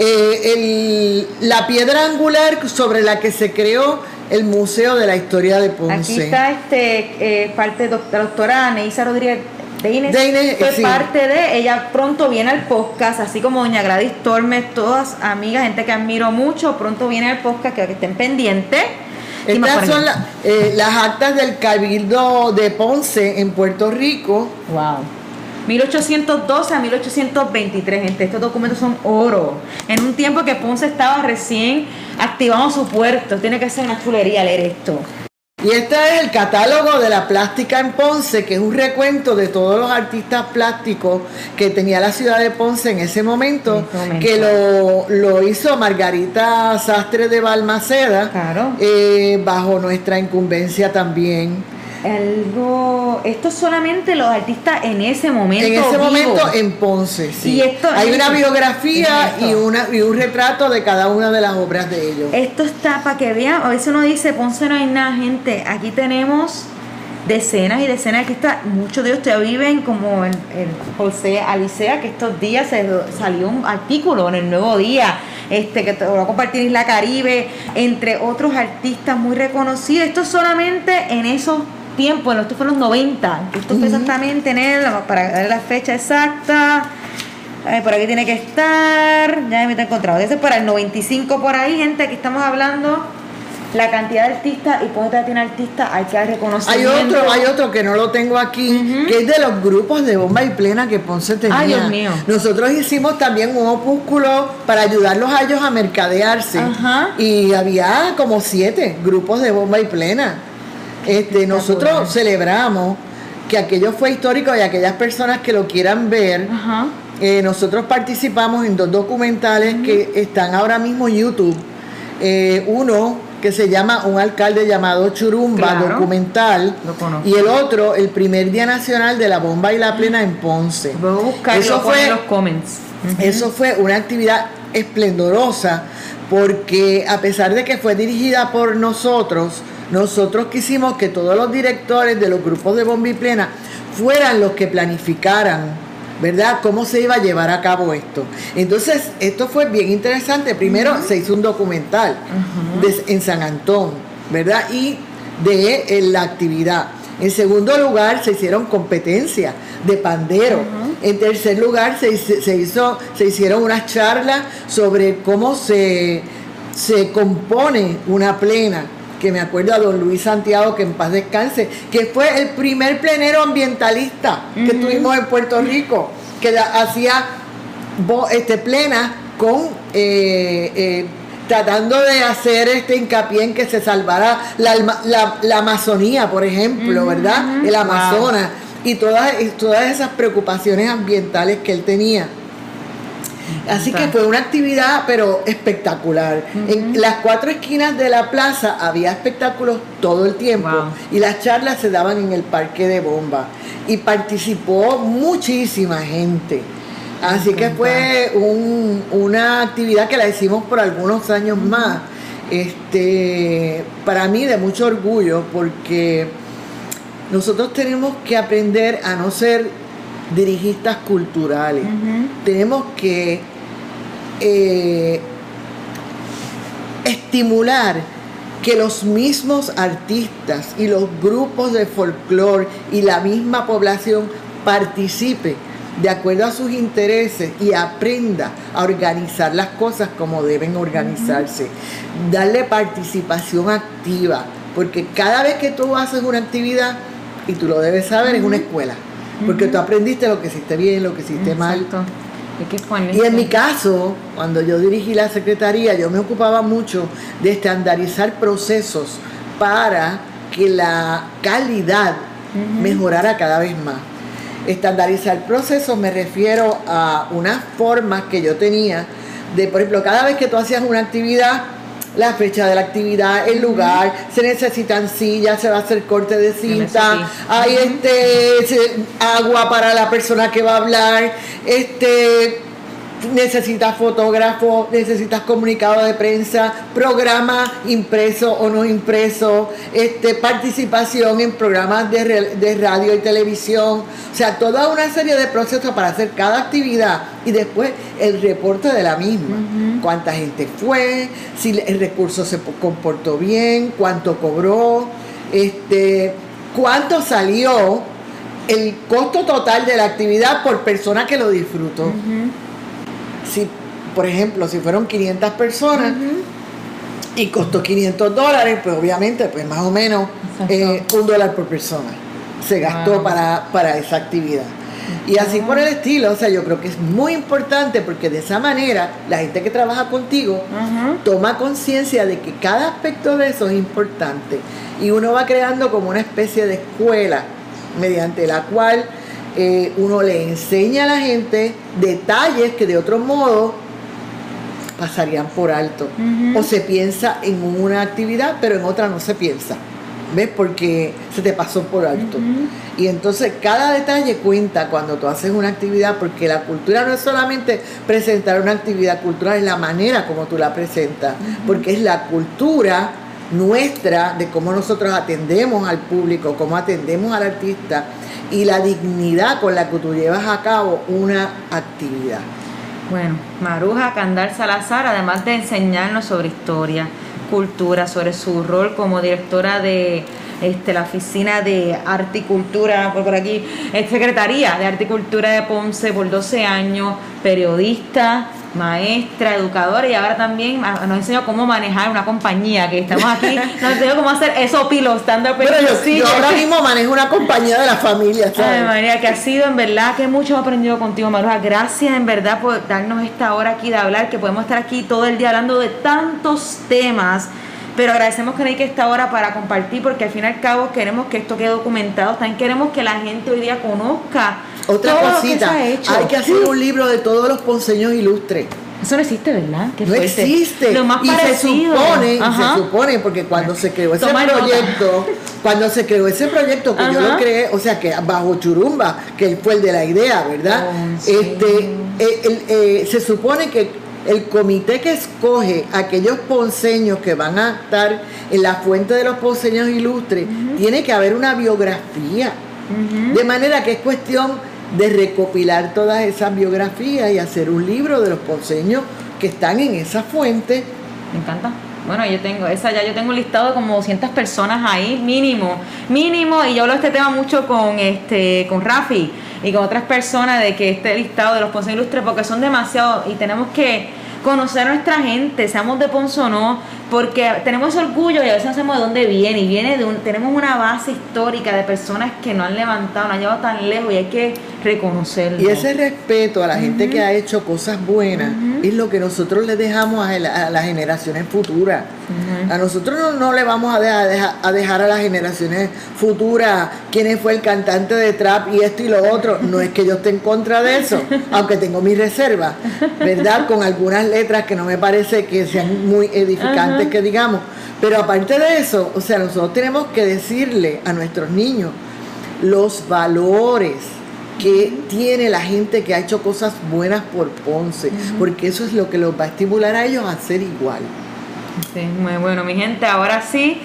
eh, la piedra angular sobre la que se creó el Museo de la Historia de Ponce. Aquí está este, eh, parte de la doctora Neisa Rodríguez de Inés, fue parte de, ella pronto viene al podcast, así como doña Gladys Tormes, todas amigas, gente que admiro mucho, pronto viene al podcast, que, que estén pendientes. Estas son eh, las actas del Cabildo de Ponce en Puerto Rico. Wow. 1812 a 1823, gente. Estos documentos son oro. En un tiempo que Ponce estaba recién activando su puerto. Tiene que ser una chulería leer esto. Y este es el catálogo de la plástica en Ponce, que es un recuento de todos los artistas plásticos que tenía la ciudad de Ponce en ese momento, que lo, hizo Margarita Sastre de Balmaceda, eh, bajo nuestra incumbencia también algo esto solamente los artistas en ese momento en ese momento en Ponce sí. Hay una biografía y una y un retrato de cada una de las obras de ellos. Esto está para que vean. A veces uno dice Ponce no hay nada gente. Aquí tenemos decenas y decenas de artistas. Muchos de ellos todavía viven como el, José Alicea que estos días se salió un artículo en el Nuevo Día este que te voy a compartir Isla Caribe entre otros artistas muy reconocidos. Esto solamente en esos tiempo, esto fue en los 90, esto fue exactamente para dar la fecha exacta, por aquí tiene que estar, ya me está encontrado, ese para el 95 por ahí, gente, aquí estamos hablando la cantidad de artistas y cuánta tiene artistas hay que reconocer. Hay otro, hay otro que no lo tengo aquí, que es de los grupos de bomba y plena que Ponce tenía. Ay, Dios mío. Nosotros hicimos también un opúsculo para ayudarlos a ellos a mercadearse. Y había como siete grupos de bomba y plena. Este, nosotros celebramos que aquello fue histórico y aquellas personas que lo quieran ver, eh, nosotros participamos en dos documentales que están ahora mismo en YouTube. Eh, uno que se llama Un alcalde llamado Churumba, documental, y el otro, el primer Día Nacional de la Bomba y la Plena en Ponce. eso fue, los comments. Eso fue una actividad esplendorosa porque a pesar de que fue dirigida por nosotros, nosotros quisimos que todos los directores de los grupos de bomba y plena fueran los que planificaran, ¿verdad? Cómo se iba a llevar a cabo esto. Entonces, esto fue bien interesante. Primero se hizo un documental en San Antón, ¿verdad? Y de eh, la actividad. En segundo lugar, se hicieron competencias de pandero. En tercer lugar, se, hizo, se hicieron unas charlas sobre cómo se, se compone una plena que me acuerdo a don Luis Santiago, que en paz descanse, que fue el primer plenero ambientalista que tuvimos en Puerto Rico, que hacía este, plena con eh, eh, tratando de hacer este hincapié en que se salvara la, Amazonía, por ejemplo, ¿verdad? El Amazonas y todas, y todas esas preocupaciones ambientales que él tenía. Así que fue una actividad, pero espectacular. En las cuatro esquinas de la plaza había espectáculos todo el tiempo y las charlas se daban en el parque de bomba. Y participó muchísima gente. Así que fue una actividad que la hicimos por algunos años más. Este, para mí de mucho orgullo porque nosotros tenemos que aprender a no ser dirigistas culturales. Tenemos que eh, estimular que los mismos artistas y los grupos de folclore y la misma población participe de acuerdo a sus intereses y aprenda a organizar las cosas como deben organizarse. Darle participación activa, porque cada vez que tú haces una actividad, y tú lo debes saber, es una escuela. Porque tú aprendiste lo que hiciste bien, lo que hiciste mal. Y en mi caso, cuando yo dirigí la secretaría, yo me ocupaba mucho de estandarizar procesos para que la calidad mejorara cada vez más. Estandarizar procesos me refiero a unas formas que yo tenía de, por ejemplo, cada vez que tú hacías una actividad, la fecha de la actividad, el lugar, se necesitan sillas, se va a hacer corte de cinta, hay este agua para la persona que va a hablar, este necesitas fotógrafo, necesitas comunicado de prensa, programa impreso o no impreso, este, participación en programas de, radio y televisión, o sea, toda una serie de procesos para hacer cada actividad y después el reporte de la misma. Cuánta gente fue, si el recurso se comportó bien, cuánto cobró, este, cuánto salió el costo total de la actividad por persona que lo disfrutó si, por ejemplo, si fueron 500 personas y costó 500 dólares, pues obviamente, pues más o menos eh, un dólar por persona se gastó para, para esa actividad. Y así por el estilo, o sea, yo creo que es muy importante porque de esa manera la gente que trabaja contigo toma conciencia de que cada aspecto de eso es importante. Y uno va creando como una especie de escuela mediante la cual eh, uno le enseña a la gente detalles que de otro modo pasarían por alto. O se piensa en una actividad, pero en otra no se piensa. ¿Ves? Porque se te pasó por alto. Y entonces cada detalle cuenta cuando tú haces una actividad, porque la cultura no es solamente presentar una actividad cultural, es la manera como tú la presentas, porque es la cultura nuestra de cómo nosotros atendemos al público, cómo atendemos al artista y la dignidad con la que tú llevas a cabo una actividad. Bueno, Maruja Candal Salazar, además de enseñarnos sobre historia, cultura, sobre su rol como directora de este, la Oficina de Arte y Cultura, por, aquí, Secretaría de Arte y Cultura de Ponce por 12 años, periodista, maestra, educadora y ahora también nos enseñó cómo manejar una compañía, que estamos aquí, nos enseñó cómo hacer eso pilo, stand-up Pero yo, ahora mismo manejo una compañía de la familia, ¿sabes? María, que ha sido en verdad que mucho he aprendido contigo, Maruja. Gracias en verdad por darnos esta hora aquí de hablar, que podemos estar aquí todo el día hablando de tantos temas Pero agradecemos que que esta hora para compartir, porque al fin y al cabo queremos que esto quede documentado. También queremos que la gente hoy día conozca otra cosita. Hay que hacer un libro de todos los ponceños ilustres. Eso no existe, ¿verdad? no existe. Lo más y se supone, se supone, porque cuando se creó ese proyecto, cuando se creó ese proyecto, que yo lo creé, o sea, que bajo Churumba, que fue el de la idea, ¿verdad? Oh, este, eh, eh, se supone que el comité que escoge aquellos ponceños que van a estar en la fuente de los ponceños ilustres, tiene que haber una biografía. De manera que es cuestión de recopilar todas esas biografías y hacer un libro de los ponceños que están en esa fuente. Me encanta. Bueno, yo tengo esa ya, yo tengo un listado de como 200 personas ahí, mínimo, mínimo, y yo hablo de este tema mucho con este con Rafi y con otras personas de que este listado de los ponceños ilustres porque son demasiados y tenemos que conocer a nuestra gente, seamos de Ponce o no, porque tenemos orgullo y a veces no sabemos de dónde viene, y viene de un, tenemos una base histórica de personas que no han levantado, no han llevado tan lejos y hay que reconocerlo. Y ese respeto a la gente que ha hecho cosas buenas es lo que nosotros le dejamos a, las generaciones futuras. A nosotros no, le vamos a dejar, a dejar a las generaciones futuras quién fue el cantante de trap y esto y lo otro. No es que yo esté en contra de eso, aunque tengo mis reservas, ¿verdad? Con algunas letras que no me parece que sean muy edificantes que digamos. Pero aparte de eso, o sea, nosotros tenemos que decirle a nuestros niños los valores que tiene la gente que ha hecho cosas buenas por Ponce, porque eso es lo que los va a estimular a ellos a ser igual. Sí, muy bueno, mi gente, ahora sí.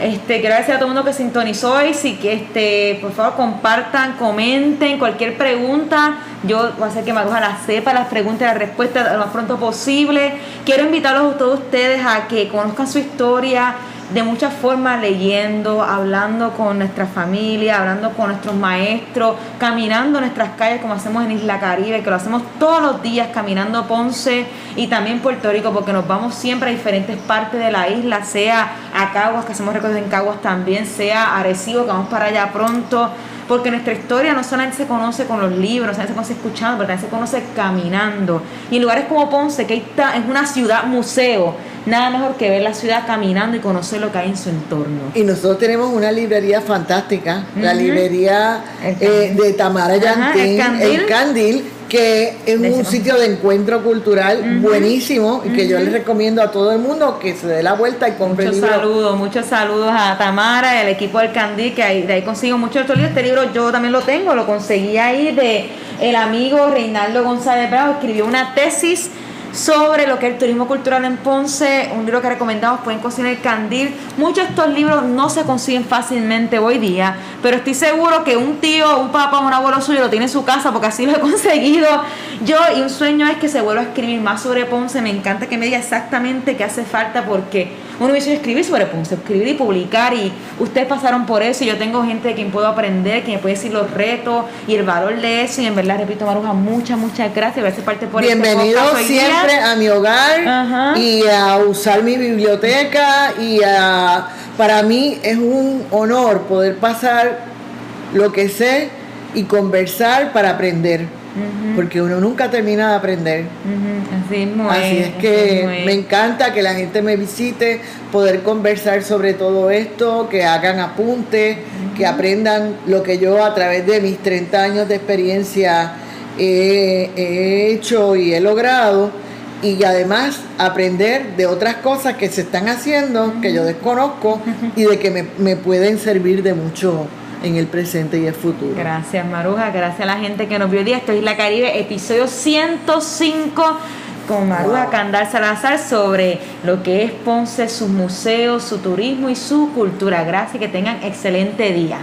Este, quiero agradecer a todo el mundo que sintonizó hoy. Si que este, por favor compartan, comenten cualquier pregunta. Yo voy a hacer que Maruja la sepa, las preguntas y las respuestas lo más pronto posible. Quiero invitarlos a todos ustedes a que conozcan su historia, de muchas formas, leyendo, hablando con nuestra familia, hablando con nuestros maestros, caminando nuestras calles como hacemos en Isla Caribe, que lo hacemos todos los días, caminando Ponce y también Puerto Rico, porque nos vamos siempre a diferentes partes de la isla, sea a Caguas, que hacemos recorridos en Caguas también, sea a Arecibo, que vamos para allá pronto porque nuestra historia no solamente se conoce con los libros, no solamente se conoce escuchando, pero también se conoce caminando. Y en lugares como Ponce, que está, es una ciudad museo, nada mejor que ver la ciudad caminando y conocer lo que hay en su entorno. Y nosotros tenemos una librería fantástica, la librería eh, de Tamara Yantín, el Candil. Que es un sitio de encuentro cultural buenísimo y que yo les recomiendo a todo el mundo que se dé la vuelta y compre muchos saludos, muchos saludos a Tamara y al equipo del Candí que ahí, de ahí consigo muchos estos libros. Este libro yo también lo tengo, lo conseguí ahí de el amigo Reinaldo González Bravo, escribió una tesis sobre lo que es el turismo cultural en Ponce, un libro que recomendamos, pueden conseguir el Candil. Muchos de estos libros no se consiguen fácilmente hoy día, pero estoy seguro que un tío, un papá, un abuelo suyo lo tiene en su casa porque así lo he conseguido yo y un sueño es que se vuelva a escribir más sobre Ponce. Me encanta que me diga exactamente qué hace falta porque uno me dice escribir sobre Ponce, escribir y publicar y ustedes pasaron por eso y yo tengo gente de quien puedo aprender, que me puede decir los retos y el valor de eso y en verdad, repito Maruja, muchas, muchas gracias, gracias parte por este Bienvenido siempre a mi hogar y a usar mi biblioteca y a, para mí es un honor poder pasar lo que sé y conversar para aprender porque uno nunca termina de aprender. Así, es, que me encanta que la gente me visite, poder conversar sobre todo esto, que hagan apuntes, que aprendan lo que yo a través de mis 30 años de experiencia he, hecho y he logrado y además aprender de otras cosas que se están haciendo, que yo desconozco y de que me, me pueden servir de mucho en el presente y el futuro. Gracias Maruja, gracias a la gente que nos vio hoy día. Esto es La Caribe, episodio 105 con Maruja Candal Salazar sobre lo que es Ponce, sus museos, su turismo y su cultura. Gracias y que tengan excelente día.